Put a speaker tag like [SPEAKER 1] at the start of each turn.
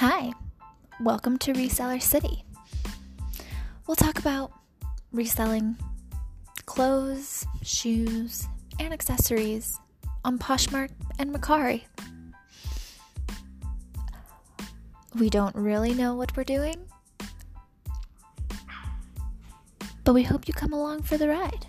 [SPEAKER 1] Hi, welcome to Reseller City. We'll talk about reselling clothes, shoes, and accessories on Poshmark and Mercari. We don't really know what we're doing, but we hope you come along for the ride.